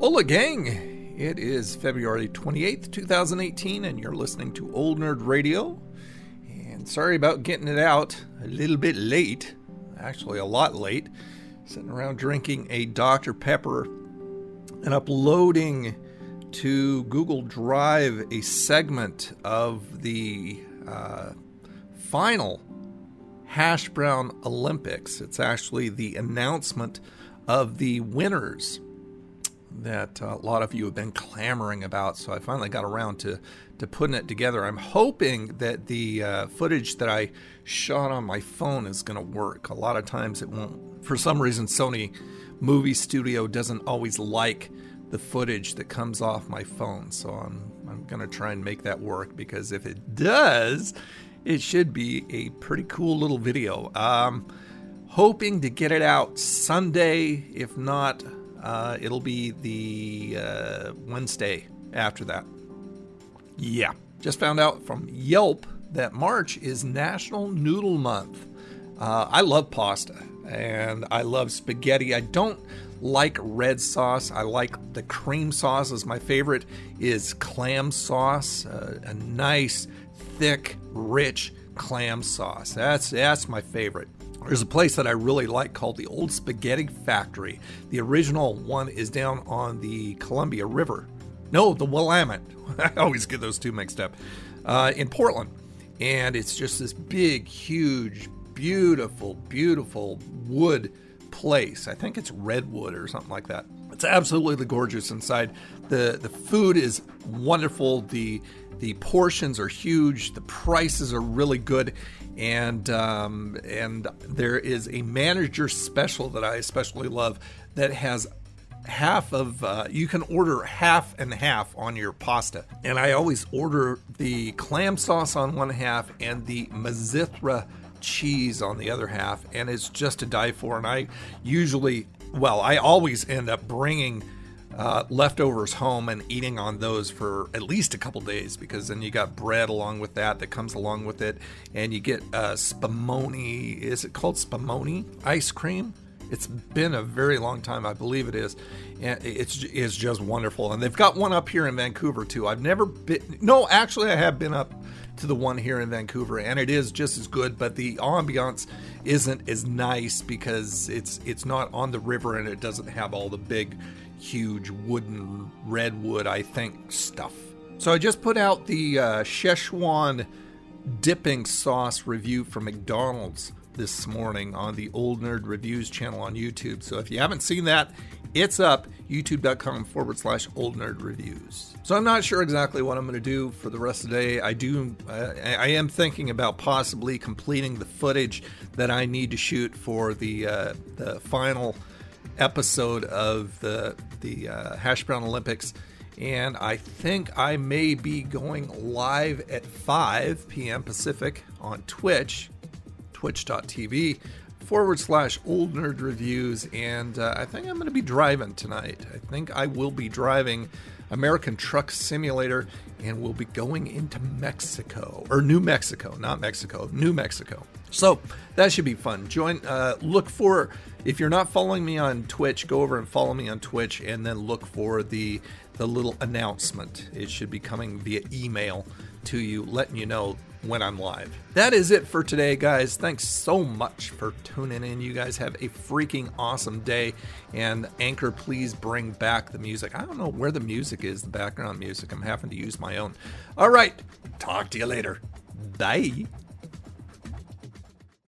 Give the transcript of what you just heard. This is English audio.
Hola, gang! It is February 28th, 2018, and you're listening to Old Nerd Radio. And sorry about getting it out a little bit late, actually, a lot late. Sitting around drinking a Dr. Pepper and uploading to Google Drive a segment of the uh, final Hash Brown Olympics. It's actually the announcement of the winners that a lot of you have been clamoring about. So I finally got around to, to putting it together. I'm hoping that the uh, footage that I shot on my phone is going to work. A lot of times it won't. For some reason, Sony Movie Studio doesn't always like the footage that comes off my phone. So I'm, I'm going to try and make that work because if it does, it should be a pretty cool little video. Um, hoping to get it out Sunday. If not, uh, it'll be the uh, Wednesday after that. Yeah. Just found out from Yelp that March is National Noodle Month. Uh, I love pasta and I love spaghetti. I don't like red sauce. I like the cream sauces. My favorite is clam sauce. Uh, a nice, thick, rich clam sauce. That's that's my favorite. There's a place that I really like called the Old Spaghetti Factory. The original one is down on the Columbia River. No, the Willamette. I always get those two mixed up. Uh, in Portland. And it's just this big, huge, beautiful, beautiful wood place. I think it's redwood or something like that. It's absolutely gorgeous inside. The the food is wonderful. The the portions are huge. The prices are really good, and um, and there is a manager special that I especially love that has half of uh, you can order half and half on your pasta and i always order the clam sauce on one half and the Mizithra cheese on the other half and it's just to die for and i usually well i always end up bringing uh, leftovers home and eating on those for at least a couple days because then you got bread along with that that comes along with it and you get uh, spumoni is it called spumoni ice cream it's been a very long time, I believe it is, and it's it's just wonderful. And they've got one up here in Vancouver too. I've never been. No, actually, I have been up to the one here in Vancouver, and it is just as good. But the ambiance isn't as nice because it's it's not on the river and it doesn't have all the big, huge wooden redwood. I think stuff. So I just put out the uh, Szechuan dipping sauce review from McDonald's this morning on the Old Nerd Reviews channel on YouTube. So if you haven't seen that, it's up youtube.com forward slash old nerd reviews. So I'm not sure exactly what I'm going to do for the rest of the day. I do, I am thinking about possibly completing the footage that I need to shoot for the uh, the final episode of the the uh, Hash Brown Olympics. And I think I may be going live at 5 p.m. Pacific on Twitch twitch.tv forward slash old nerd reviews. And uh, I think I'm going to be driving tonight. I think I will be driving American Truck Simulator and we'll be going into Mexico or New Mexico, not Mexico, New Mexico. So that should be fun. Join, uh, look for, if you're not following me on Twitch, go over and follow me on Twitch and then look for the, the little announcement. It should be coming via email to you, letting you know when I'm live. That is it for today, guys. Thanks so much for tuning in. You guys have a freaking awesome day. And Anchor, please bring back the music. I don't know where the music is, the background music. I'm having to use my own. All right. Talk to you later. Bye.